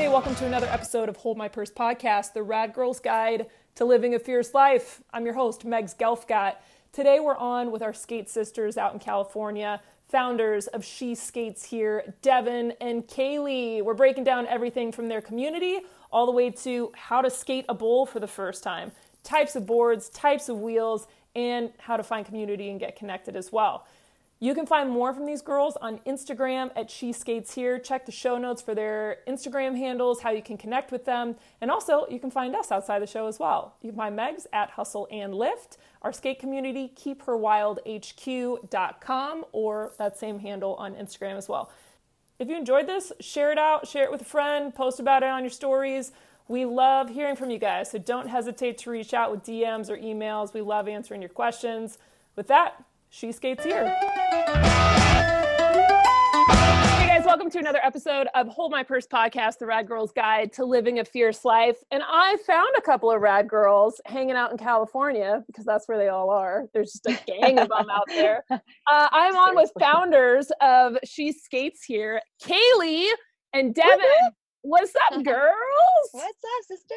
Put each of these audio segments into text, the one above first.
Hey, welcome to another episode of Hold My Purse podcast, the Rad Girls Guide to Living a Fierce Life. I'm your host, Megs Gelfgott. Today we're on with our skate sisters out in California, founders of She Skates Here, Devin and Kaylee. We're breaking down everything from their community all the way to how to skate a bowl for the first time, types of boards, types of wheels, and how to find community and get connected as well. You can find more from these girls on Instagram at She Skates Here. Check the show notes for their Instagram handles, how you can connect with them, and also you can find us outside the show as well. You can find Megs at Hustle and Lift, our skate community, keepherwildhq.com, or that same handle on Instagram as well. If you enjoyed this, share it out, share it with a friend, post about it on your stories. We love hearing from you guys, so don't hesitate to reach out with DMs or emails. We love answering your questions. With that, she skates here. Hey guys, welcome to another episode of Hold My Purse podcast, the Rad Girls Guide to Living a Fierce Life. And I found a couple of rad girls hanging out in California because that's where they all are. There's just a gang of them out there. Uh, I'm on with founders of She Skates Here, Kaylee and Devin. What's up, girls? What's up, sister?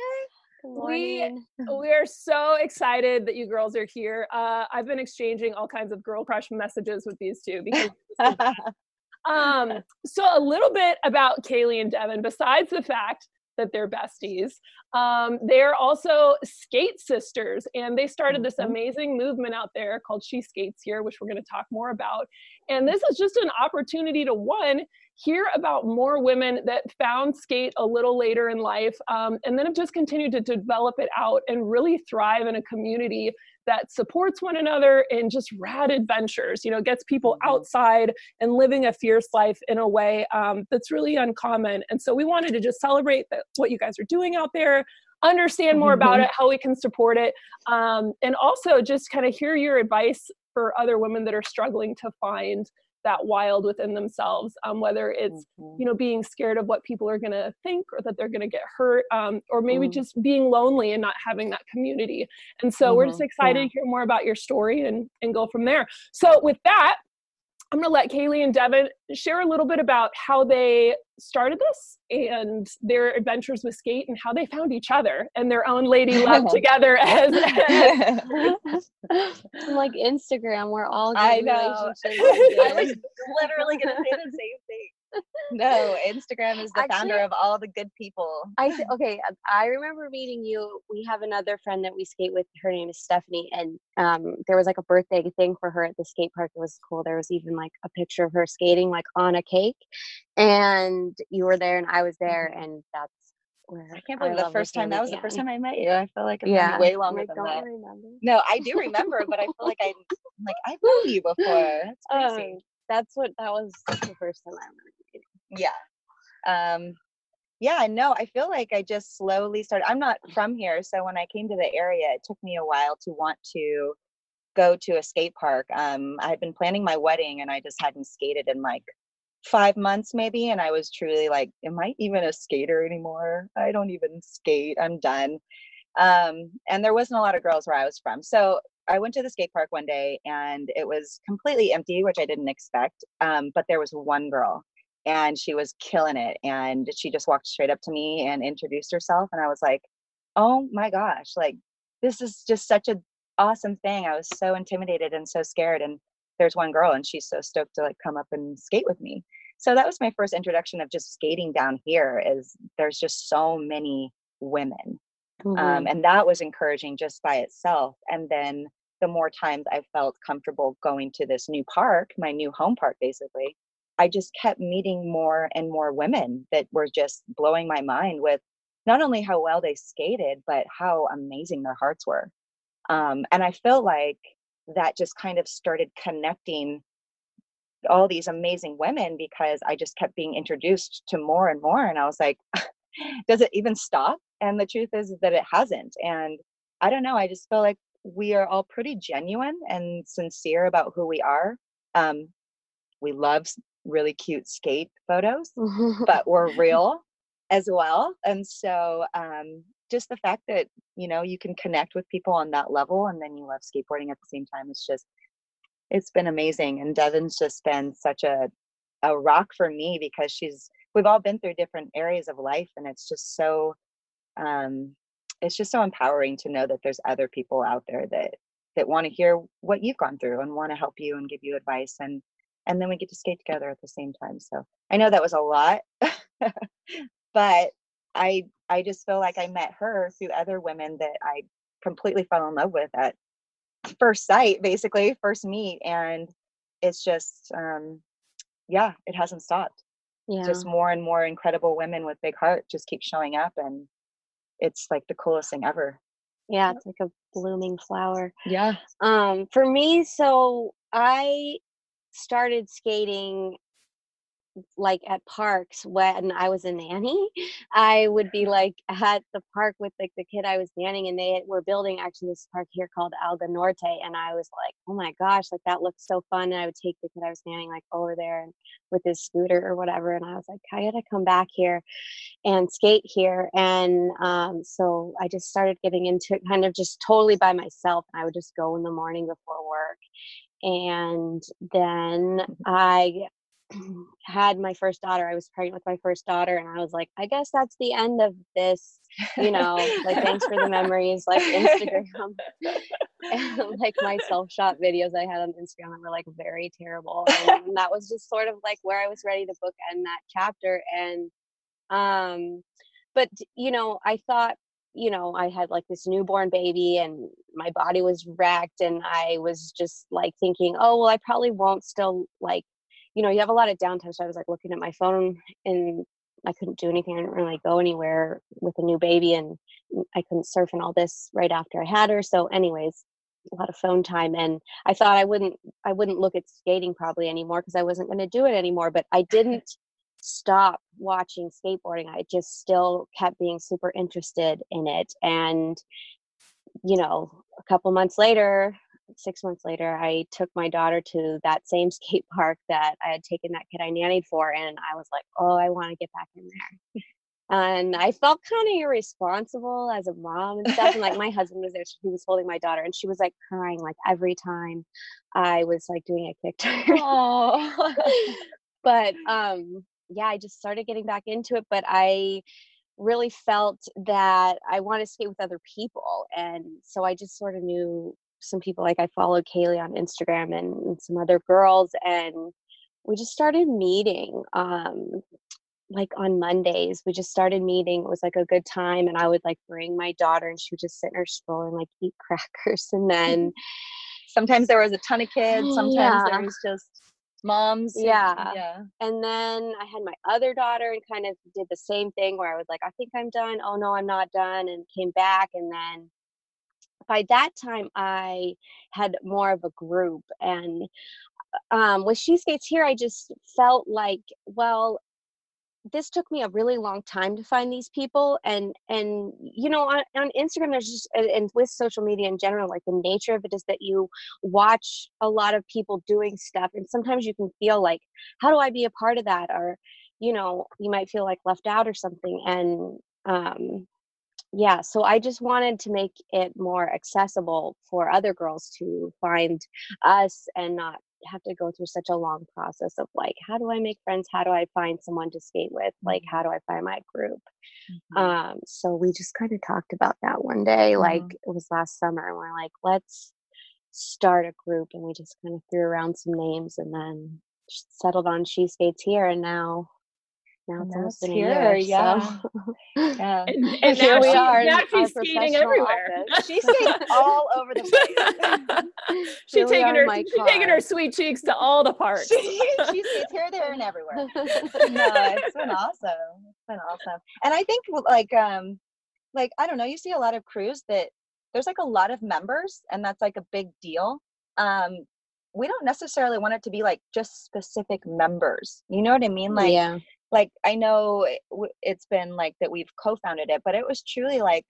We we are so excited that you girls are here. Uh, I've been exchanging all kinds of girl crush messages with these two because. um, so a little bit about Kaylee and Devin. Besides the fact that they're besties, um, they're also skate sisters, and they started this Mhm. amazing movement out there called She Skates Here, which we're going to talk more about. And this is just an opportunity to one hear about more women that found skate a little later in life um, and then have just continued to develop it out and really thrive in a community that supports one another in just rad adventures you know gets people Mhm. outside and living a fierce life in a way um, that's really uncommon and so we wanted to just celebrate that, what you guys are doing out there understand more about Mhm. it how we can support it um, and also just kind of hear your advice for other women that are struggling to find that wild within themselves um, whether it's Mhm. you know being scared of what people are going to think or that they're going to get hurt um, or maybe Mm. just being lonely and not having that community and so we're just excited yeah. to hear more about your story and and go from there so with that i'm going to let kaylee and devin share a little bit about how they started this and their adventures with skate and how they found each other and their own lady love together as, as like Instagram, we're all I know. relationships. I was literally gonna say the same thing. No, Instagram is the founder of all the good people. I th- okay. uh, I remember meeting you. We have another friend that we skate with. Her name is Stephanie, and um, there was like a birthday thing for her at the skate park. It was cool. There was even like a picture of her skating like on a cake, and you were there, and I was there, and that's where I can't believe the first time that was the first time I met you. I feel like it's Yeah, been way longer like, than that. remember. No, I do remember, but I feel like I like I've known you before. That's crazy. Um, that's what that was the first time I remember. meeting. yeah um yeah no i feel like i just slowly started i'm not from here so when i came to the area it took me a while to want to go to a skate park um i had been planning my wedding and i just hadn't skated in like five months maybe and i was truly like am i even a skater anymore i don't even skate i'm done um and there wasn't a lot of girls where i was from so i went to the skate park one day and it was completely empty which i didn't expect um but there was one girl and she was killing it and she just walked straight up to me and introduced herself and i was like oh my gosh like this is just such an awesome thing. I was so intimidated and so scared and there's one girl and she's so stoked to like come up and skate with me. So that was my first introduction of just skating down here is there's just so many women Mm-hmm. um, and that was encouraging just by itself and then the more times i felt comfortable going to this new park my new home park basically i just kept meeting more and more women that were just blowing my mind with not only how well they skated but how amazing their hearts were um, and i feel like that just kind of started connecting all these amazing women because i just kept being introduced to more and more and i was like does it even stop? And the truth is that it hasn't and i don't know i just feel like we are all pretty genuine and sincere about who we are um, we love really cute skate photos but we're real as well and so um, just the fact that you know you can connect with people on that level and then you love skateboarding at the same time it's just it's been amazing and devin's just been such a a rock for me because she's we've all been through different areas of life and it's just so um it's just so empowering to know that there's other people out there that that want to hear what you've gone through and want to help you and give you advice and and then we get to skate together at the same time so i know that was a lot but i i just feel like i met her through other women that i completely fell in love with at first sight basically first meet and it's just um yeah it hasn't stopped Yeah. just more and more incredible women with big heart just keep showing up and it's like the coolest thing ever yeah, it's like a blooming flower. yeah Um, for me, so I started skating like at parks when I was a nanny. I would be like at the park with like the kid I was nannying, and they were building actually this park here called Alga Norte, and I was like, oh my gosh, like that looks so fun. And I would take the kid I was nannying like over there and with his scooter or whatever, and I was like, I gotta come back here and skate here. And um, so I just started getting into it kind of just totally by myself. I would just go in the morning before work. And then I had my first daughter. I was pregnant with my first daughter, and I was like, I guess that's the end of this. You know, like thanks for the memories, like Instagram, and, like my self shot videos I had on Instagram that were like very terrible, and that was just sort of like where I was ready to bookend that chapter. And um, but you know, I thought you know, I had like this newborn baby and my body was wrecked and I was just like thinking, oh, well, I probably won't still like, you know, you have a lot of downtime. So I was like looking at my phone and I couldn't do anything. I didn't really go anywhere with a new baby and I couldn't surf and all this right after I had her. So anyways, a lot of phone time and I thought I wouldn't I wouldn't look at skating probably anymore because I wasn't going to do it anymore, but I didn't stop watching skateboarding. I just still kept being super interested in it. And, you know, a couple months later, six months later, I took my daughter to that same skate park that I had taken that kid I nannied for. And I was like, oh, I want to get back in there. And I felt kind of irresponsible as a mom and stuff. And like my husband was there, he was holding my daughter, and she was like crying like every time I was like doing a kick turn. but um yeah, I just started getting back into it, but I really felt that I want to skate with other people. And so I just sort of knew some people like I followed Kaylee on Instagram and, and some other girls and we just started meeting um like on Mondays. We just started meeting. It was like a good time and I would like bring my daughter and she would just sit in her stroller and like eat crackers and then sometimes there was a ton of kids sometimes Yeah. there was just moms Yeah. yeah and then I had my other daughter and kind of did the same thing where I was like, I think I'm done. Oh no, I'm not done, and came back. And then by that time, I had more of a group. And um, with She Skates Here, I just felt like, well, this took me a really long time to find these people and and you know on, on instagram there's just and with social media in general like the nature of it is that you watch a lot of people doing stuff and sometimes you can feel like how do i be a part of that or you know you might feel like left out or something and um yeah so i just wanted to make it more accessible for other girls to find us and not have to go through such a long process of like how do i make friends? How do i find someone to skate with? Like mm-hmm. how do i find my group? Mm-hmm. Um so we just kind of talked about that one day like mm-hmm. it was last summer and we're like let's start a group and we just kind of threw around some names and then settled on she skates here and now now it's almost been here, year yeah. so. yeah. And, and Here now, we she, are now she's skating everywhere. office. she skates all over the place. She Here taking her my she taking her sweet cheeks to all the parks. she, she skates here there and everywhere. No it's been awesome. It's been awesome. And i think like um like i don't know you see a lot of crews that there's like a lot of members and that's like a big deal. Um we don't necessarily want it to be like just specific members. You know what i mean? Like yeah like i know it's been like that we've co-founded it but it was truly like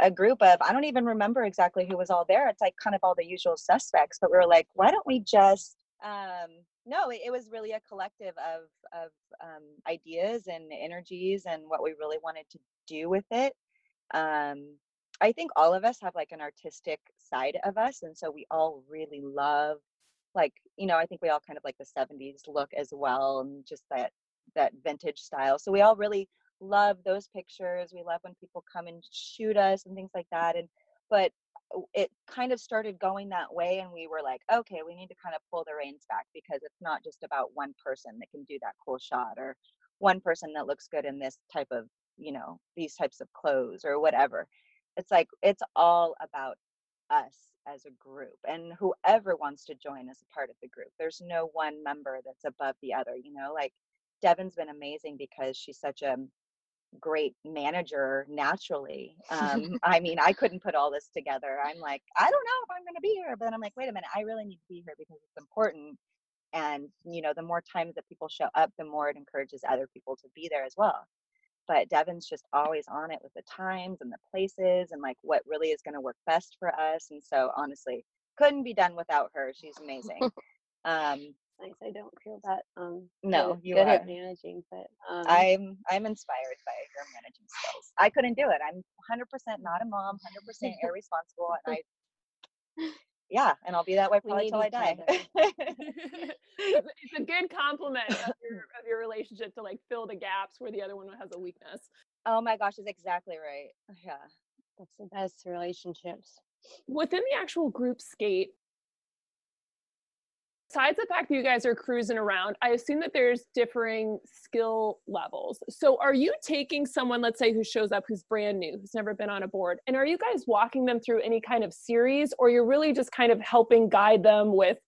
a group of i don't even remember exactly who was all there it's like kind of all the usual suspects but we were like why don't we just um no it, it was really a collective of of um ideas and energies and what we really wanted to do with it um i think all of us have like an artistic side of us and so we all really love like you know i think we all kind of like the 70s look as well and just that that vintage style. So we all really love those pictures. We love when people come and shoot us and things like that. And but uh, it kind of started going that way and we were like okay we need to kind of pull the reins back because it's not just about one person that can do that cool shot or one person that looks good in this type of you know these types of clothes or whatever it's like it's all about us as a group and whoever wants to join as a part of the group there's no one member that's above the other you know like devin's been amazing because she's such a great manager naturally. Um, I mean, I couldn't put all this together. I'm like, I don't know if I'm going to be here, but I'm like, wait a minute, I really need to be here because it's important. And you know, the more times that people show up, the more it encourages other people to be there as well. But Devin's just always on it with the times and the places and like what really is going to work best for us. And so, honestly, couldn't be done without her. She's amazing. um, nice. I don't feel that um no, good, you good are. at managing, but um, I'm I'm inspired by your managing skills. I couldn't do it. I'm 100% not a mom, 100% irresponsible, and I yeah, and I'll be that way probably till I die. it's it's a good compliment of your of your relationship to like fill the gaps where the other one has a weakness. oh my gosh, is exactly right. Yeah. that's the best relationships. Within the actual group skate, besides the fact that you guys are cruising around, I assume that there's differing skill levels. So are you taking someone, let's say, who shows up who's brand new, who's never been on a board, and are you guys walking them through any kind of series, or you're really just kind of helping guide them with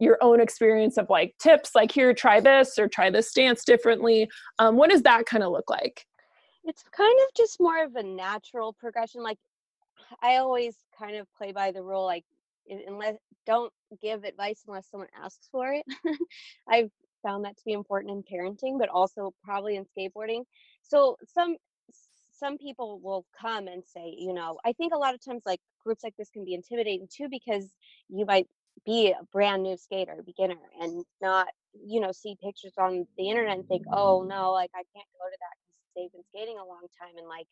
your own experience of like tips, like here, try this or try this stance differently? Um, what does that kind of look like? It's kind of just more of a natural progression. Like I always kind of play by the rule, like unless don't give advice unless someone asks for it. I've found that to be important in parenting, but also probably in skateboarding. So some some people will come and say, you know, I think a lot of times like groups like this can be intimidating too because you might be a brand new skater, beginner, and not, you know, see pictures on the internet and think, oh no, like I can't go to that because they've been skating a long time and like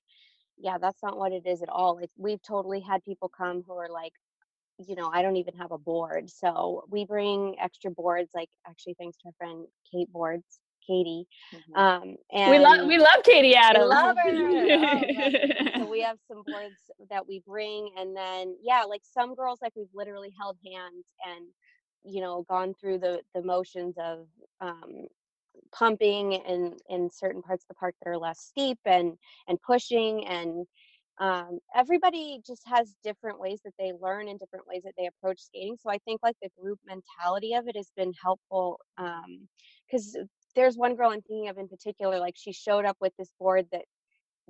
yeah, that's not what it is at all. Like we've totally had people come who are like, you know, I don't even have a board. So we bring extra boards, like actually thanks to our friend Kate Boards, Katie. Mhm. Um and we love we love Katie Adams. love her. Oh, so we have some boards that we bring and then yeah, like some girls like we've literally held hands and you know gone through the the motions of um pumping in in certain parts of the park that are less steep and and pushing and um, everybody just has different ways that they learn and different ways that they approach skating so i think like the group mentality of it has been helpful because there's one girl i'm thinking of in particular like she showed up with this board that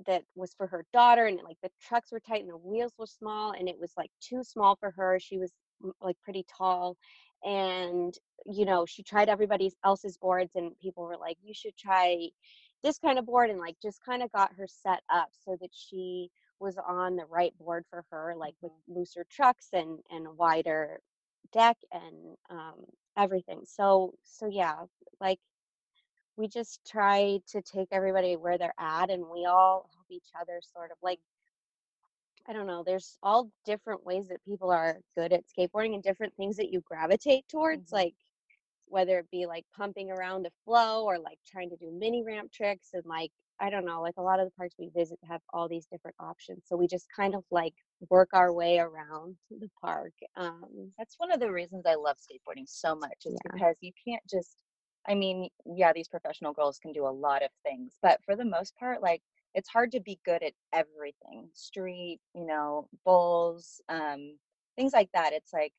that was for her daughter and like the trucks were tight and the wheels were small and it was like too small for her she was like pretty tall and you know she tried everybody else's boards and people were like you should try this kind of board and like just kind of got her set up so that she was on the right board for her like with looser trucks and and wider deck and um everything so so yeah like we just try to take everybody where they're at and we all help each other sort of like I don't know, there's all different ways that people are good at skateboarding and different things that you gravitate towards, Mhm. like whether it be like pumping around a flow or like trying to do mini ramp tricks and like I don't know, like a lot of the parks we visit have all these different options. So we just kind of like work our way around the park. Um That's one of the reasons I love skateboarding so much is Yeah. because you can't just I mean, yeah, these professional girls can do a lot of things, but for the most part, like it's hard to be good at everything. Street, you know, bowls, um, things like that. It's like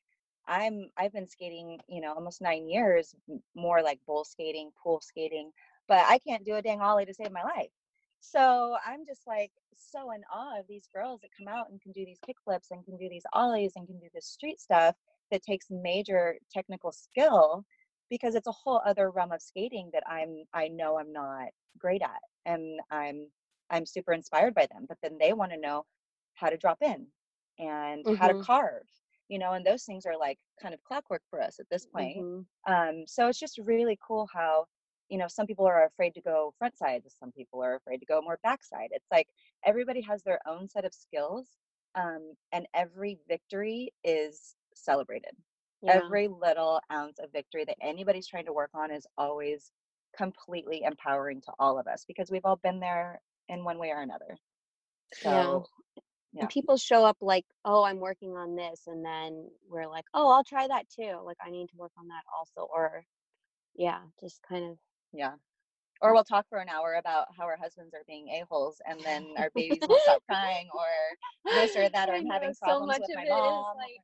I'm I've been skating, you know, almost nine years, more like bowl skating, pool skating, but I can't do a dang ollie to save my life. So I'm just like so in awe of these girls that come out and can do these kick flips and can do these ollies and can do this street stuff that takes major technical skill because it's a whole other realm of skating that I'm I know I'm not great at and I'm I'm super inspired by them but then they want to know how to drop in and how to Mhm. carve you know and those things are like kind of clockwork for us at this point mhm. um, so it's just really cool how you know some people are afraid to go front side some people are afraid to go more backside it's like everybody has their own set of skills um, and every victory is celebrated Yeah. every little ounce of victory that anybody's trying to work on is always completely empowering to all of us because we've all been there in one way or another. So yeah. yeah. And people show up like, oh, I'm working on this. And then we're like, oh, I'll try that too. Like, I need to work on that also. Or, yeah, just kind of. Yeah. Or we'll talk for an hour about how our husbands are being a-holes and then our babies will stop crying or this or that or I'm having so problems much with of my it is, mom. like,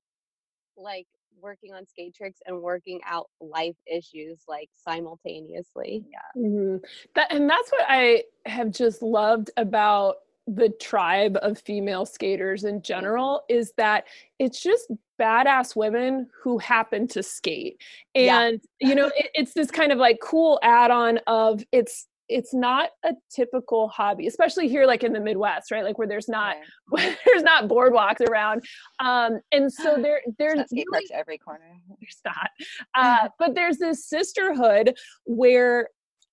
like working on skate tricks and working out life issues like simultaneously. yeah. hmm That and that's what I have just loved about the tribe of female skaters in general is that it's just badass women who happen to skate Yeah. and you know it, it's this kind of like cool add-on of it's it's not a typical hobby especially here like in the midwest right like where there's not where there's not boardwalks around um and so there there's Not skate really every corner. there's not. Uh, but there's this sisterhood where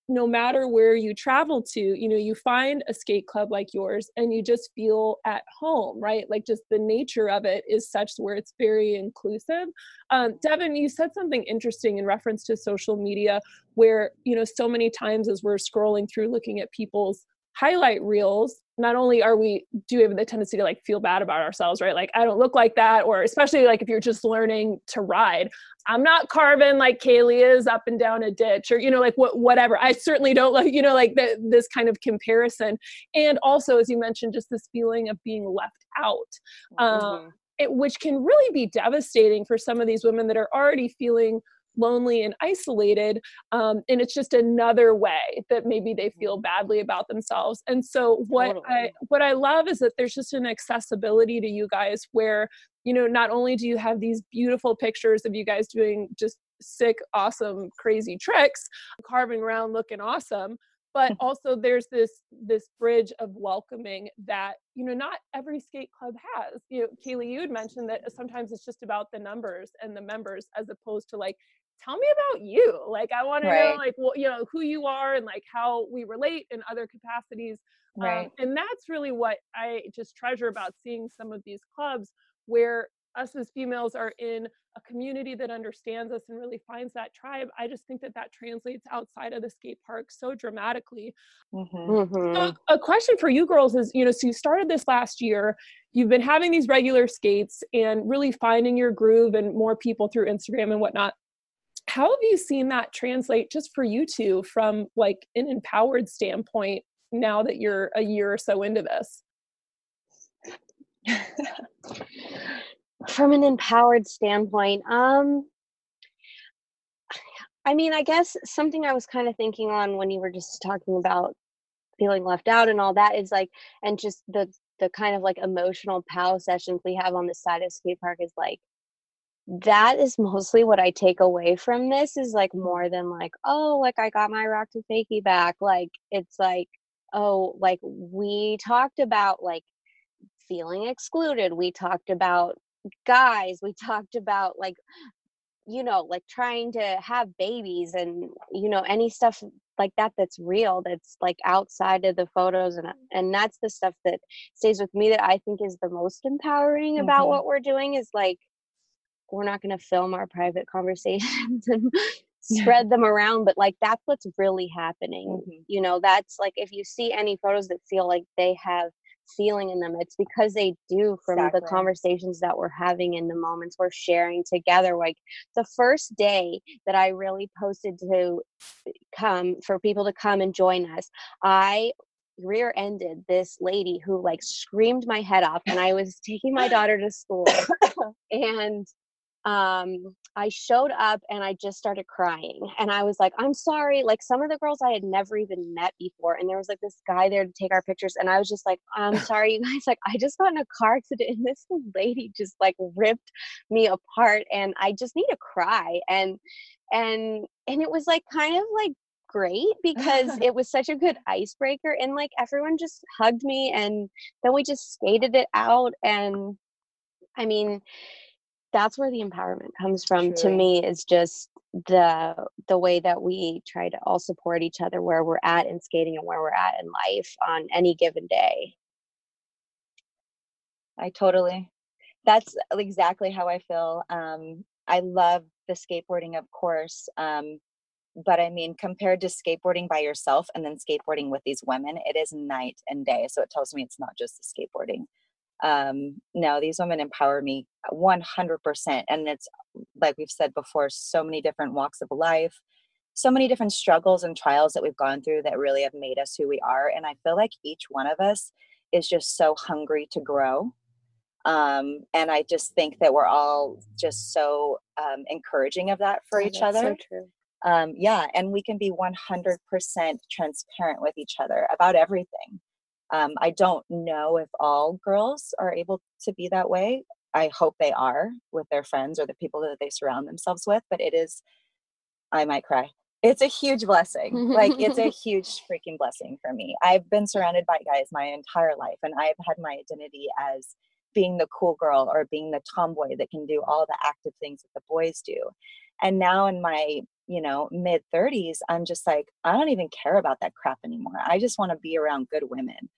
no matter where you travel to, you know, you find a skate club like yours and you just feel at home, right? Like just the nature of it is such where it's very inclusive. Um, Devin, you said something interesting in reference to social media where, you know, so many times as we're scrolling through looking at people's highlight reels not only are we do we have the tendency to like feel bad about ourselves right? Like i don't look like that or especially like if you're just learning to ride. I'm not carving like kaylee is up and down a ditch or you know like what whatever. I certainly don't like you know like the, this kind of comparison. And also as you mentioned just this feeling of being left out um, Mhm. it, which can really be devastating for some of these women that are already feeling lonely and isolated um, and it's just another way that maybe they feel badly about themselves. And so what i what i love is that there's just an accessibility to you guys where you know not only do you have these beautiful pictures of you guys doing just sick awesome crazy tricks carving around looking awesome but also there's this this bridge of welcoming that you know not every skate club has. You know kaylee you had mentioned that sometimes it's just about the numbers and the members as opposed to like tell me about you like i want to know like what you know who you are and like how we relate in other capacities um, Right. and that's really what i just treasure about seeing some of these clubs where us as females are in a community that understands us and really finds that tribe i just think that that translates outside of the skate park so dramatically Mhm. Mhm. so a question for you girls is, you know, so you started this last year, you've been having these regular skates and really finding your groove and more people through Instagram and whatnot. How have you seen that translate just for you two from like an empowered standpoint now that you're a year or so into this? from an empowered standpoint um i mean i guess something i was kind of thinking on when you were just talking about feeling left out and all that is like and just the the kind of like emotional pow sessions we have on the side of skate park is like that is mostly what i take away from this is like more than like oh like i got my rock to fakie back. Like it's like oh like we talked about like feeling excluded. We talked about guys. We talked about like you know like trying to have babies and you know any stuff like that that's real that's like outside of the photos and and that's the stuff that stays with me that i think is the most empowering about Mhm. what we're doing is like we're not going to film our private conversations and spread them around but like that's what's really happening Mhm. you know that's like if you see any photos that feel like they have feeling in them it's because they do from the conversations that we're having in the moments we're sharing together like the first day that i really posted to come for people to come and join us i rear-ended this lady who like screamed my head off and i was taking my daughter to school and um i showed up and i just started crying. And i was like i'm sorry. Like some of the girls i had never even met before and there was like this guy there to take our pictures and i was just like i'm sorry you guys. Like i just got in a car accident and this lady just like ripped me apart and i just need to cry. And and and it was like kind of like great because it was such a good icebreaker and like everyone just hugged me and then we just skated it out and i mean that's where the empowerment comes from to me is just the the way that we try to all support each other where we're at in skating and where we're at in life on any given day I totally. That's exactly how I feel. Um, I love the skateboarding, of course. Um, but I mean, compared to skateboarding by yourself and then skateboarding with these women, it is night and day. So it tells me it's not just the skateboarding. Um, no, these women empower me 100%. And it's like we've said before, so many different walks of life, so many different struggles and trials that we've gone through that really have made us who we are. And I feel like each one of us is just so hungry to grow. Um, and I just think that we're all just so um, encouraging of that for Oh, each other. So true. Um, yeah, and we can be 100% transparent with each other about everything. Um, I don't know if all girls are able to be that way. I hope they are with their friends or the people that they surround themselves with, but it is, I might cry. It's a huge blessing. like, it's a huge freaking blessing for me. I've been surrounded by guys my entire life, and I've had my identity as being the cool girl or being the tomboy that can do all the active things that the boys do. And now in my, you know, mid 30s, I'm just like, I don't even care about that crap anymore. I just want to be around good women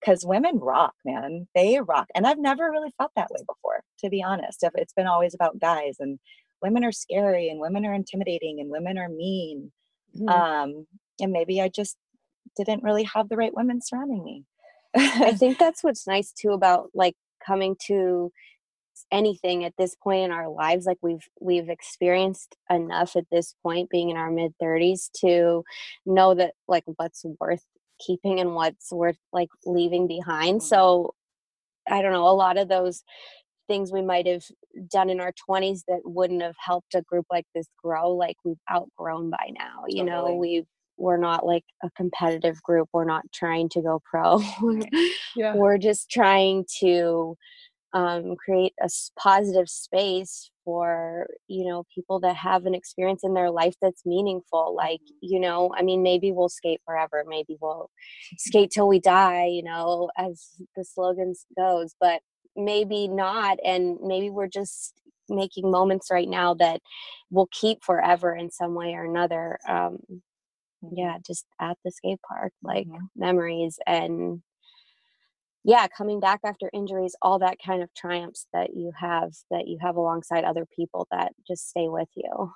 because women rock, man. They rock. And I've never really felt that way before, to be honest. If It's been always about guys and women are scary and women are intimidating and women are mean. Mhm. Um, and maybe I just didn't really have the right women surrounding me. I think that's what's nice too about like coming to anything at this point in our lives like we've we've experienced enough at this point being in our mid 30s to know that like what's worth keeping and what's worth like leaving behind. Mhm. so i don't know a lot of those things we might have done in our 20s that wouldn't have helped a group like this grow like we've outgrown by now you know? We've we're not like a competitive group. We're not trying to go pro. Yeah. we're just trying to um, create a positive space for you know people that have an experience in their life that's meaningful like you know i mean maybe we'll skate forever maybe we'll skate till we die you know as the slogan goes but maybe not and maybe we're just making moments right now that we'll keep forever in some way or another um yeah just at the skate park like Mhm. memories and yeah coming back after injuries all that kind of triumphs that you have that you have alongside other people that just stay with you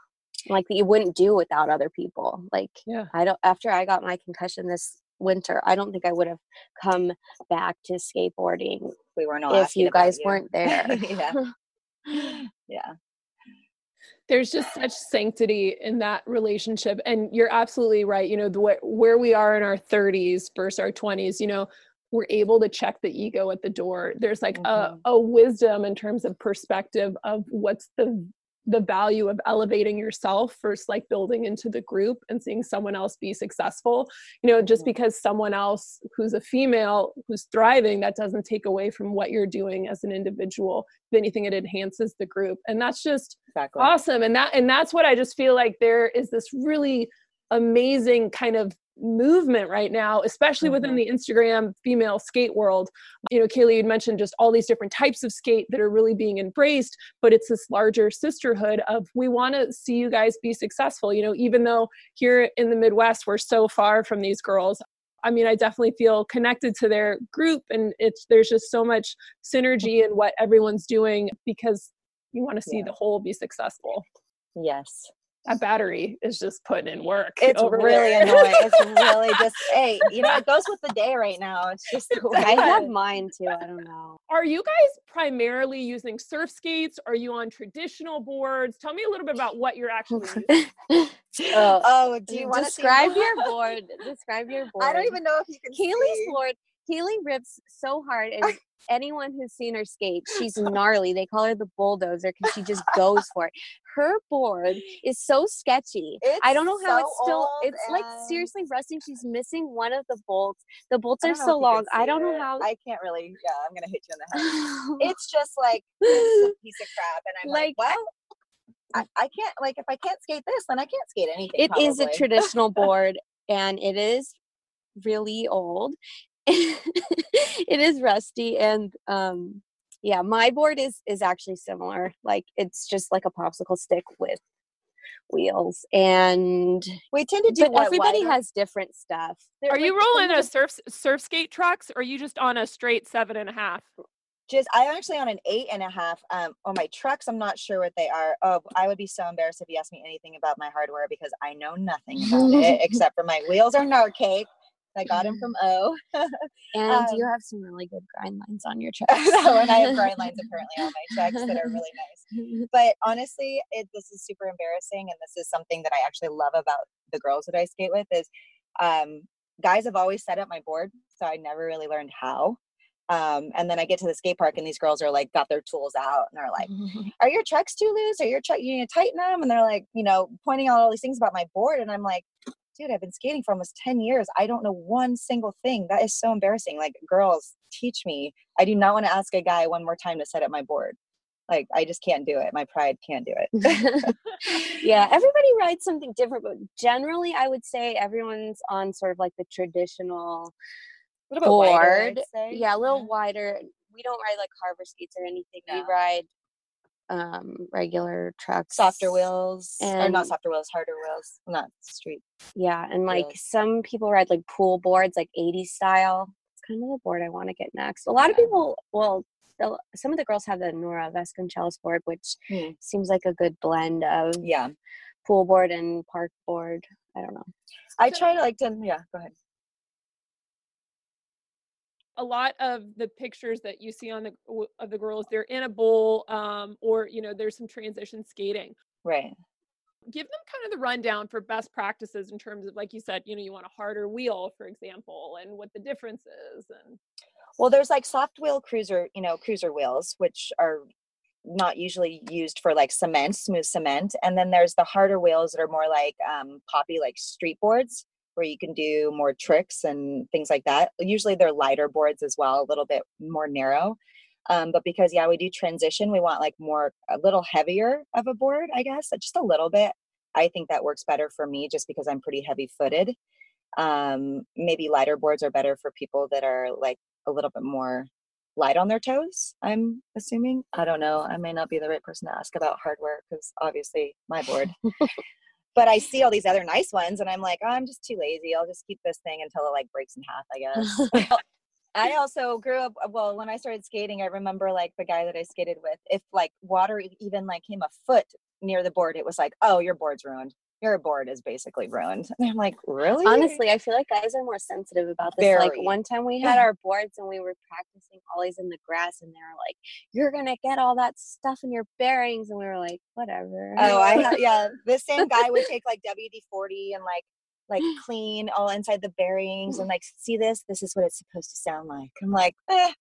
like that you wouldn't do without other people like Yeah. i don't after i got my concussion this winter i don't think i would have come back to skateboarding we were not if you about guys weren't there yeah. yeah. there's just such sanctity in that relationship and you're absolutely right you know the way, where we are in our 30s versus our 20s you know we're able to check the ego at the door there's like Mhm. a, a wisdom in terms of perspective of what's the the value of elevating yourself versus like building into the group and seeing someone else be successful you know just Mhm. because someone else who's a female who's thriving that doesn't take away from what you're doing as an individual if anything it enhances the group and that's just Exactly. awesome and that and that's what i just feel like there is this really amazing kind of movement right now especially within Mhm. the instagram female skate world you know kaylee you'd mentioned just all these different types of skate that are really being embraced but it's this larger sisterhood of we want to see you guys be successful you know even though here in the midwest we're so far from these girls I mean, I definitely feel connected to their group, and it's there's just so much synergy in what everyone's doing because you want to see Yeah. the whole be successful. Yes. That battery is just putting in work. It's really there. annoying. It's really just hey, you know, it goes with the day right now. It's just the i have mine too i don't know Are you guys primarily using surf skates? Are you on traditional boards? Tell me a little bit about what you're actually using. oh, Oh, do you want to describe your board describe your board I don't even know if you can Kaylee's see. board. Kaylee rips so hard, and anyone who's seen her skate, she's gnarly. They call her the bulldozer because she just goes for it. Her board is so sketchy. I don't know how so it's still. It's like seriously rusting. She's missing one of the bolts. The bolts are so long. I don't know how. I can't really. Yeah, I'm gonna hit you in the head. It's just like it's a piece of crap, and I'm like, Like, well, I, I can't. Like, if I can't skate this, then I can't skate anything. It is a traditional board, and it is really old. it is rusty, and um, yeah, my board is is actually similar. Like it's just like a popsicle stick with wheels, and We tend to do but everybody wider- has different stuff. They're Are you like, some rolling of a surf surf skate trucks? Or are you just on a straight seven and a half? just I'm actually on an eight and a half. Um, on my trucks, I'm not sure what they are. Oh, I would be so embarrassed if you asked me anything about my hardware because I know nothing about it except for my wheels are Narcake. I got them from O. and Um, you have some really good grind lines on your so, trucks. and I have grind lines apparently on my trucks that are really nice. But honestly, it, this is super embarrassing, and this is something that I actually love about the girls that I skate with is um, guys have always set up my board, so I never really learned how. Um, and then I get to the skate park, and these girls are like got their tools out, and they're like, "Are your trucks too loose? Are your truck you need to tighten them?" And they're like, you know, pointing out all these things about my board, and I'm like, "Dude, I've been skating for almost ten years. I don't know one single thing. That is so embarrassing. Like, girls, teach me. I do not want to ask a guy one more time to set up my board. Like, I just can't do it. My pride can't do it." yeah, everybody rides something different, but generally, I would say everyone's on sort of like the traditional A little bit wider, I'd board. say. Yeah, a little wider. We don't ride like harbor skates or anything. We ride um regular trucks softer wheels or not softer wheels harder wheels not street yeah and like wheels. some people ride like pool boards like 80s style. It's kind of the board i want to get next. A lot of people well some of the girls have the Nora Vasconcellos board which Hmm. seems like a good blend of yeah. pool board and park board. I don't know. I try to like to yeah go ahead a lot of the pictures that you see on the of the girls they're in a bowl um, or you know there's some transition skating. Right. Give them kind of the rundown for best practices in terms of like you said you know you want a harder wheel for example and what the difference is and well there's like soft wheel cruiser you know cruiser wheels which are not usually used for like cement smooth cement and then there's the harder wheels that are more like um poppy like street boards where you can do more tricks and things like that. Usually they're lighter boards as well a little bit more narrow um, but because yeah we do transition we want like more a little heavier of a board i guess just a little bit. I think that works better for me just because i'm pretty heavy footed um, maybe lighter boards are better for people that are like a little bit more light on their toes i'm assuming. I don't know. I may not be the right person to ask about hardware because obviously my board but i see all these other nice ones and i'm like oh, i'm just too lazy. I'll just keep this thing until it like breaks in half i guess. I also grew up uh, well when I started skating I remember like the guy that I skated with if like water even like came a foot near the board it was like oh your board's ruined your board is basically ruined. And I'm like really? Honestly i feel like guys are more sensitive about this like one time we had our boards and we were practicing ollies in the grass and they were like you're gonna get all that stuff in your bearings. And we were like whatever. Oh I yeah This same guy would take like WD-40 and like like clean all inside the bearings and like see this? This is what it's supposed to sound like. I'm like eh,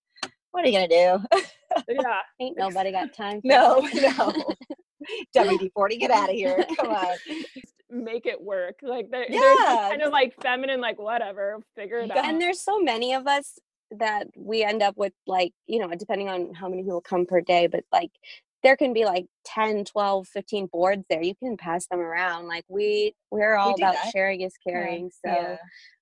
what are you gonna do? Yeah ain't nobody got time for no that. no WD-40 get out of here come on make it work like they're, they're kind of like feminine like whatever figure it Yeah. out and there's so many of us that we end up with like you know depending on how many people come per day but like there can be like 10 12 15 boards there you can pass them around like we we're all do about that. sharing is Yeah, caring so yeah.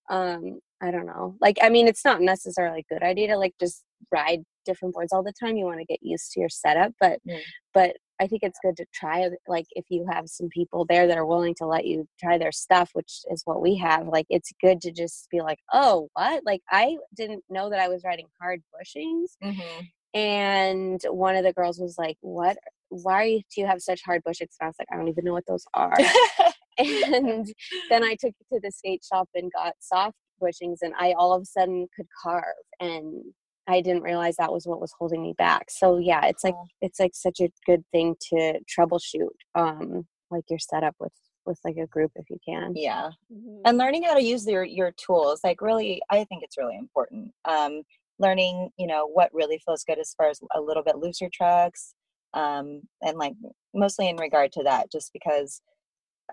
um i don't know like i mean it's not necessarily a good idea to like just ride different boards all the time you want to get used to your setup but Mm. but i think it's good to try it like if you have some people there that are willing to let you try their stuff which is what we have like it's good to just be like oh what? Like i didn't know that i was riding hard bushings Mhm. and one of the girls was like what? Why do you have such hard bushings? And i was like i don't even know what those are. And then I took it to the skate shop and got soft bushings, and I all of a sudden could carve, and I didn't realize that was what was holding me back. So yeah, it's like it's like such a good thing to troubleshoot, um, like your setup with with like a group if you can. yeah Mhm. and learning how to use your your tools like really i think it's really important um learning you know what really feels good as far as a little bit looser trucks um and like mostly in regard to that just because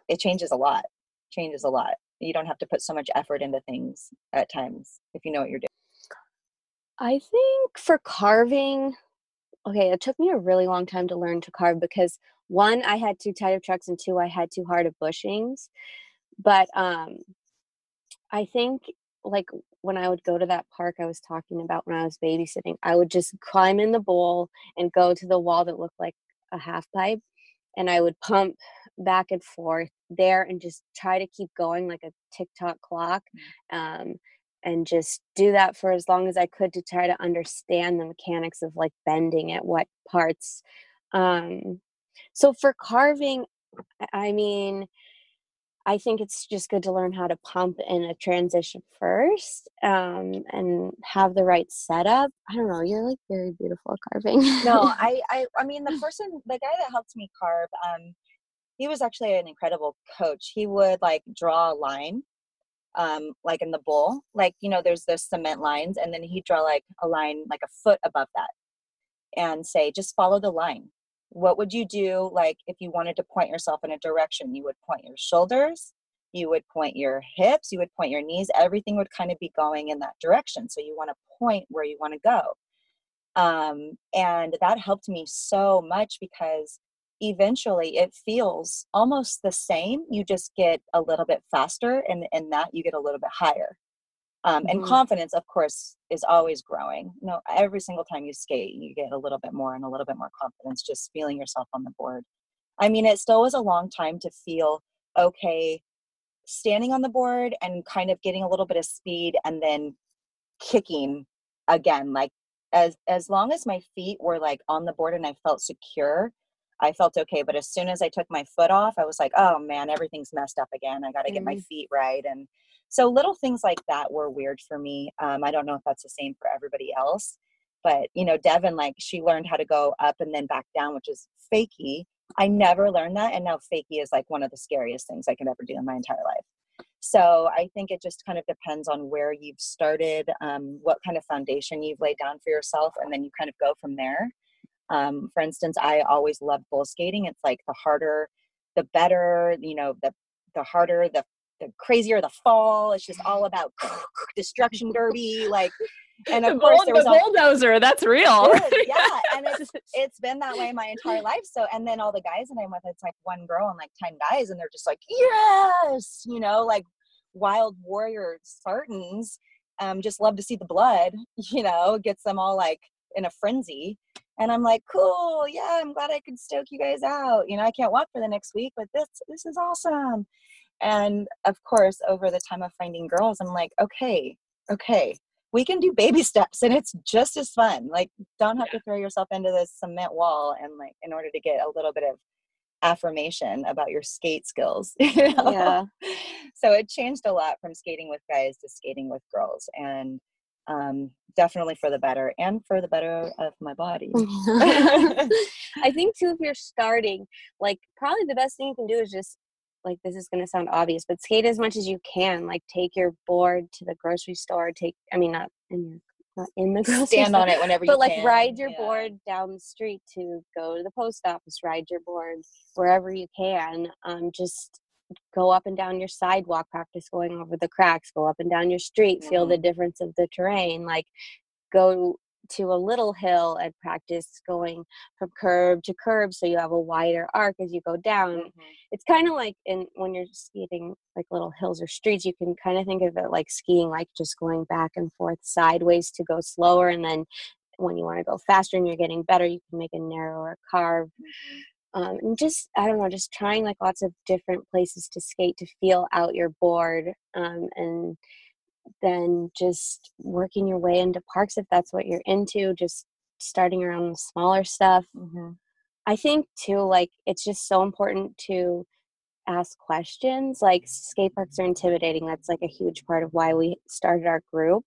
it changes a lot changes a lot you don't have to put so much effort into things at times if you know what you're doing I think for carving, okay, it took me a really long time to learn to carve because one, I had too tight of trucks, and two, I had too hard of bushings. But um, I think like when I would go to that park I was talking about when I was babysitting, I would just climb in the bowl and go to the wall that looked like a half pipe, and I would pump back and forth there and just try to keep going like a tick tock clock. Um, and just do that for as long as I could to try to understand the mechanics of like bending at what parts. Um, so for carving, I mean, I think it's just good to learn how to pump in a transition first um, and have the right setup. I don't know. You're like very beautiful carving. no, I, I, I mean, the person, the guy that helped me carve, um, he was actually an incredible coach. He would like draw a line, um, like in the bowl, like you know, there's those cement lines, and then he'd draw like a line like a foot above that, and say, just follow the line. What would you do like if you wanted to point yourself in a direction? You would point your shoulders you would point your hips you would point your knees everything would kind of be going in that direction so you want to point where you want to go. Um, and that helped me so much because eventually it feels almost the same you just get a little bit faster and in that you get a little bit higher. Um, and mm-hmm. confidence of course is always growing. You know every single time you skate you get a little bit more and a little bit more confidence just feeling yourself on the board. I mean it still was a long time to feel okay standing on the board and kind of getting a little bit of speed and then kicking again like as as long as my feet were like on the board and i felt secure i felt okay but as soon as i took my foot off i was like oh man everything's messed up again i got to mm-hmm. get my mm. feet right and so little things like that were weird for me. Um, I don't know if that's the same for everybody else, but you know, Devin, like she learned how to go up and then back down, which is fakie. I never learned that. And now fakie is like one of the scariest things I could ever do in my entire life. So I think it just kind of depends on where you've started, um, what kind of foundation you've laid down for yourself, and then you kind of go from there. Um, for instance, I always loved bowl skating. It's like the harder, the better, you know, the the harder, the the crazier the fall. It's just all about destruction derby, like. And of the course, there was the bulldozer. that's real. yeah, and it's it's been that way my entire life. So, and then all the guys that I'm with, it's like one girl and like ten guys, and they're just like, yes, you know, like wild warrior Spartans. Um, just love to see the blood. You know, gets them all like in a frenzy. And I'm like, cool, yeah, I'm glad I could stoke you guys out. You know, I can't walk for the next week, but this this is awesome. And of course, over the time of finding girls, I'm like, okay, okay, we can do baby steps and it's just as fun. Like, don't have yeah. to throw yourself into this cement wall and like in order to get a little bit of affirmation about your skate skills. You know? Yeah. So it changed a lot from skating with guys to skating with girls. And um, definitely for the better and for the better of my body. I think too, if you're starting, like probably the best thing you can do is just like this is going to sound obvious but skate as much as you can like take your board to the grocery store take i mean not in your not in the grocery stand store, on it whenever but like can. ride your yeah. board down the street to go to the post office ride your board wherever you can um just go up and down your sidewalk practice going over the cracks go up and down your street mm-hmm. feel the mm-hmm. difference of the terrain like go to a little hill and practice going from curb to curb so you have a wider arc as you go down mm-hmm. it's kind of like in when you're skating like little hills or streets you can kind of think of it like skiing like just going back and forth sideways to go slower and then when you want to go faster and you're getting better you can make a narrower carve mm-hmm. Um, and just i don't know just trying like lots of different places to skate to feel out your board um, and then just working your way into parks if that's what you're into just starting around the smaller stuff mm-hmm. i think too like it's just so important to ask questions like skate parks are intimidating that's like a huge part of why we started our group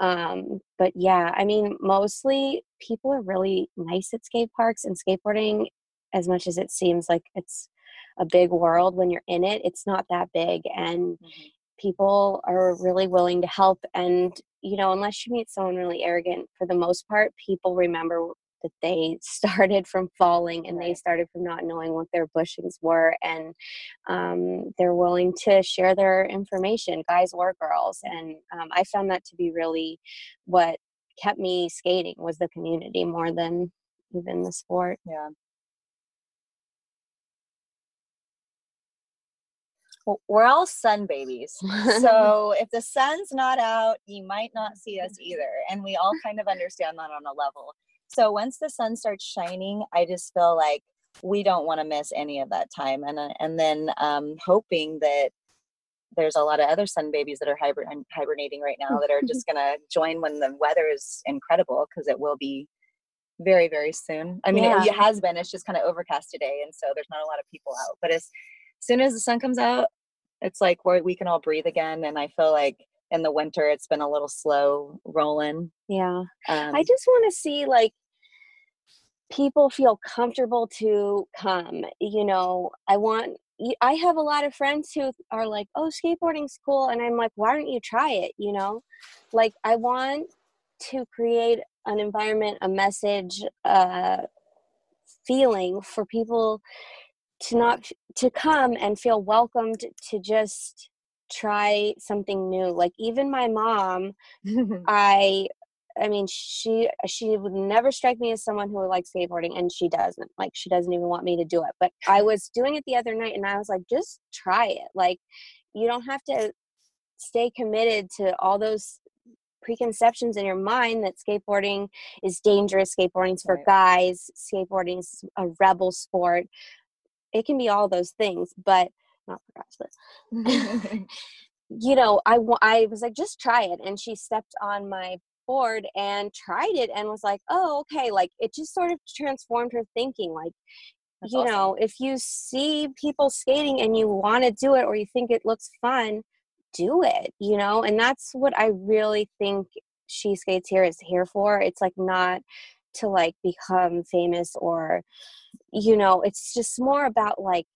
um but yeah i mean mostly people are really nice at skate parks and skateboarding as much as it seems like it's a big world when you're in it it's not that big and mm-hmm. people are really willing to help and you know unless you meet someone really arrogant for the most part people remember that they started from falling and they started from not knowing what their bushings were and um, they're willing to share their information guys or girls and um, i found that to be really what kept me skating was the community more than even the sport. Yeah we're all sun babies. so if the sun's not out, you might not see us either. And we all kind of understand that on a level. So once the sun starts shining, I just feel like we don't want to miss any of that time. And, uh, and then um, hoping that there's a lot of other sun babies that are hibern- hibernating right now that are just going to join when the weather is incredible because it will be very very soon i mean yeah. it, it, has been it's just kind of overcast today and so there's not a lot of people out but as soon as the sun comes out it's like where we can all breathe again and i feel like in the winter it's been a little slow rolling yeah. Um, i just want to see like people feel comfortable to come you know i want i have a lot of friends who are like oh skateboarding's cool and i'm like why don't you try it? you know? Like i want to create an environment a message uh feeling for people to not to come and feel welcomed to just try something new like even my mom i i mean she she would never strike me as someone who would like skateboarding and she doesn't like she doesn't even want me to do it but i was doing it the other night and i was like just try it like you don't have to stay committed to all those preconceptions in your mind that skateboarding is dangerous skateboarding's for right. guys skateboarding's a rebel sport it can be all those things but not for guys but you know i i was like just try it and she stepped on my board and tried it and was like oh okay like it just sort of transformed her thinking like That's you awesome. know if you see people skating and you want to do it or you think it looks fun do it you know and that's what i really think she skates here is here for it's like not to like become famous or you know it's just more about like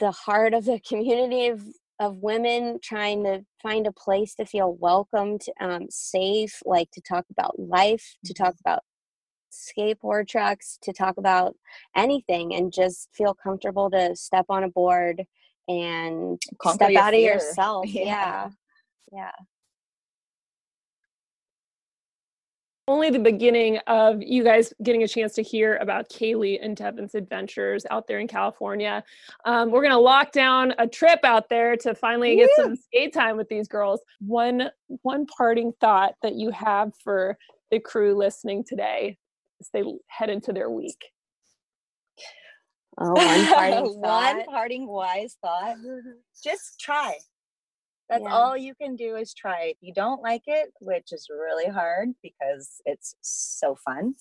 the heart of the community of of women trying to find a place to feel welcomed um, safe like to talk about life to talk mm-hmm. about skateboard trucks to talk about anything and just feel comfortable to step on a board and Conquer step out fear. of yourself yeah. yeah yeah only the beginning of you guys getting a chance to hear about Kaylee and Devin's adventures out there in California. Um, we're going to lock down a trip out there to finally get some skate time with these girls. One one parting thought that you have for the crew listening today as they head into their week. Oh, one parting one parting wise thought. Just try. That's yeah. all you can do is try. If you don't like it, which is really hard because it's so fun,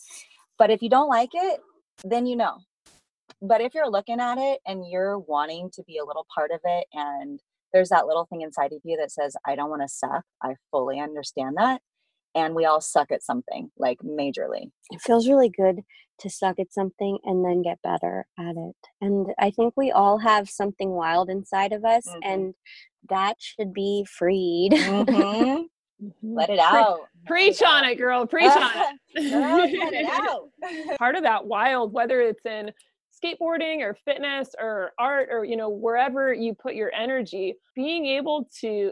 but if you don't like it, then you know. But if you're looking at it and you're wanting to be a little part of it, and there's that little thing inside of you that says, I don't want to suck, I fully understand that. And we all suck at something, like majorly. It feels really good to suck at something and then get better at it. And I think we all have something wild inside of us, mm-hmm. and that should be freed. Mm-hmm. Let it out. Preach on it, girl. Preach on it. girl, let it out. Part of that wild, whether it's in skateboarding or fitness or art or you know wherever you put your energy being able to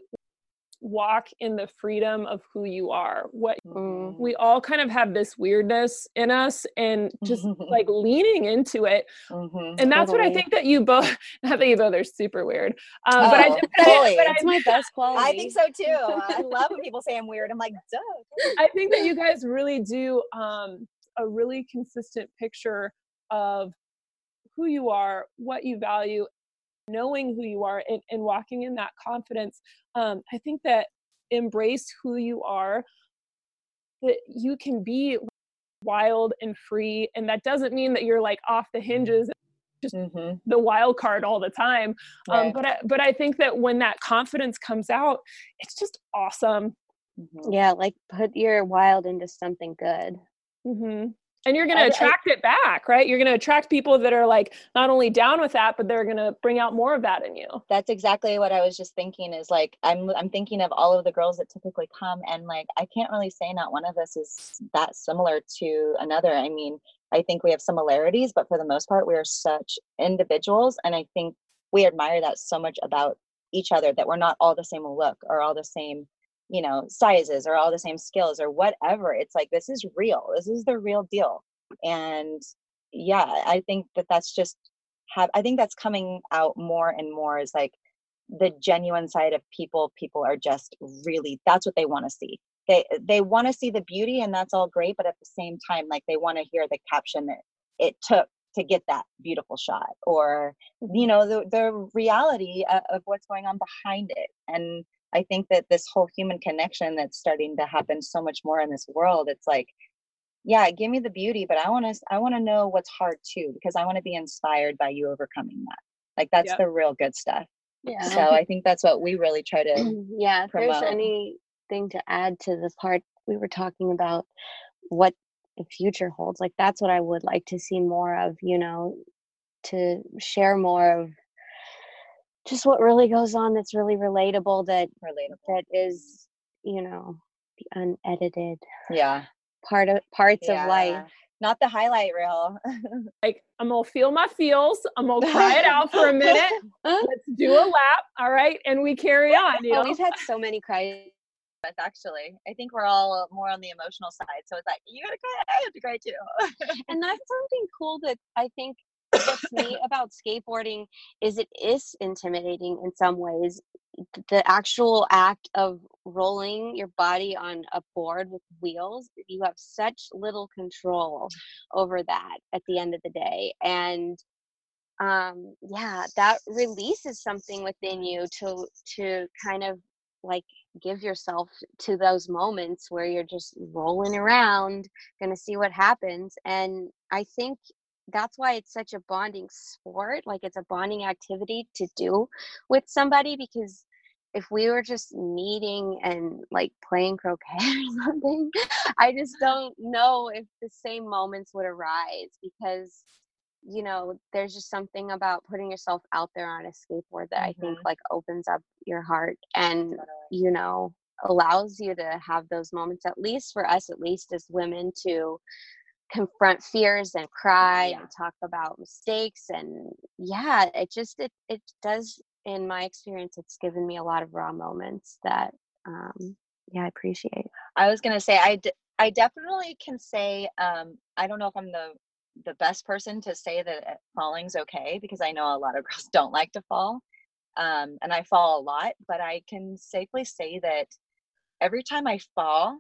walk in the freedom of who you are what mm. we all kind of have this weirdness in us and just like leaning into it mm-hmm, and that's totally. what i think that you both not that you both are super weird um, oh, but i but, totally. I, but my best quality i think so too i love when people say i'm weird i'm like duh i think that you guys really do um, a really consistent picture of who you are what you value knowing who you are and, and walking in that confidence um, i think that embrace who you are that you can be wild and free and that doesn't mean that you're like off the hinges just mm-hmm. the wild card all the time um, right. um, but I, but I think that when that confidence comes out it's just awesome mm-hmm. yeah like put your wild into something good mm-hmm and you're going to attract I, it back right? You're going to attract people that are like not only down with that but they're going to bring out more of that in you. That's exactly what i was just thinking is like i'm i'm thinking of all of the girls that typically come and like i can't really say not one of us is that similar to another. I mean i think we have similarities but for the most part we are such individuals and i think we admire that so much about each other that we're not all the same look or all the same you know sizes or all the same skills or whatever it's like this is real this is the real deal. And yeah i think that that's just have i think that's coming out more and more is like the genuine side of people people are just really that's what they want to see. They they want to see the beauty and that's all great but at the same time like they want to hear the caption that it took to get that beautiful shot or you mm-hmm. know the the reality of, of what's going on behind it. And i think that this whole human connection that's starting to happen so much more in this world it's like yeah give me the beauty but i want to i want to know what's hard too because i want to be inspired by you overcoming that like that's yep. the real good stuff yeah so i think that's what we really try to yeah if promote. there's anything to add to the part we were talking about what the future holds like that's what i would like to see more of you know to share more of just what really goes on that's really relatable that relatable that is you know the unedited yeah part of parts yeah. of life not the highlight reel like i'm gonna feel my feels i'm gonna cry it out for a minute let's do a lap all right and we carry on you know? we've had so many cries actually. I think we're all more on the emotional side. So it's like, you gotta cry, I have to cry too. and that's something cool that I think gets me about skateboarding is it is intimidating in some ways. The actual act of rolling your body on a board with wheels, you have such little control over that at the end of the day. And um yeah that releases something within you to to kind of like give yourself to those moments where you're just rolling around gonna see what happens and i think that's why it's such a bonding sport like it's a bonding activity to do with somebody because if we were just meeting and like playing croquet or something i just don't know if the same moments would arise because you know there's just something about putting yourself out there on a skateboard that mm-hmm. i think mm-hmm. like opens up your heart and you know allows you to have those moments at least for us at least as women to confront fears and cry yeah. and talk about mistakes and yeah it just it it does in my experience it's given me a lot of raw moments that um yeah i appreciate i was gonna say I, d- I definitely can say um i don't know if i'm the the best person to say that uh, falling's okay because I know a lot of girls don't like to fall. Um, and I fall a lot, but I can safely say that every time I fall,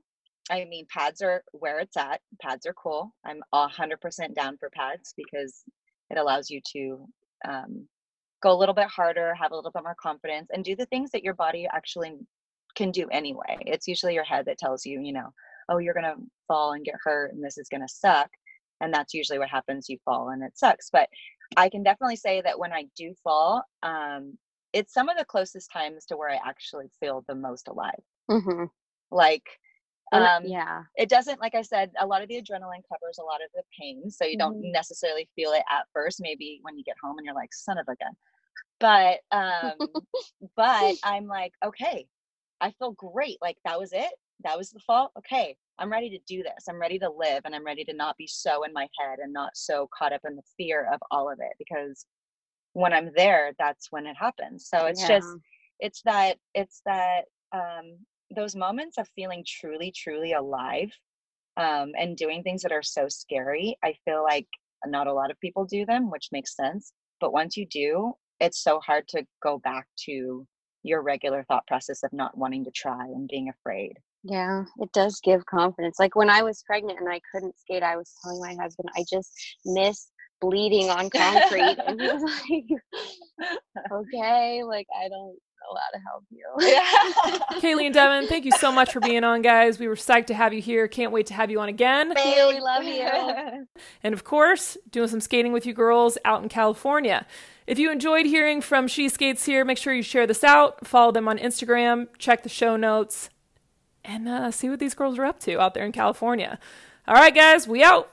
I mean, pads are where it's at. Pads are cool. I'm 100% down for pads because it allows you to um, go a little bit harder, have a little bit more confidence, and do the things that your body actually can do anyway. It's usually your head that tells you, you know, oh, you're going to fall and get hurt and this is going to suck and that's usually what happens you fall and it sucks but i can definitely say that when i do fall um it's some of the closest times to where i actually feel the most alive mm-hmm. like um yeah it doesn't like i said a lot of the adrenaline covers a lot of the pain so you don't mm-hmm. necessarily feel it at first maybe when you get home and you're like son of a gun but um but i'm like okay i feel great like that was it that was the fall okay I'm ready to do this. I'm ready to live and I'm ready to not be so in my head and not so caught up in the fear of all of it because when I'm there, that's when it happens. So it's yeah. just, it's that, it's that, um, those moments of feeling truly, truly alive um, and doing things that are so scary. I feel like not a lot of people do them, which makes sense. But once you do, it's so hard to go back to your regular thought process of not wanting to try and being afraid. Yeah, it does give confidence. Like when I was pregnant and I couldn't skate, I was telling my husband, I just miss bleeding on concrete. and he was like, okay, like I don't know how to help you. Yeah. Kaylee and Devin, thank you so much for being on, guys. We were psyched to have you here. Can't wait to have you on again. Thank you. We love you. and of course, doing some skating with you girls out in California. If you enjoyed hearing from She Skates here, make sure you share this out, follow them on Instagram, check the show notes and uh, see what these girls are up to out there in California. All right, guys, we out.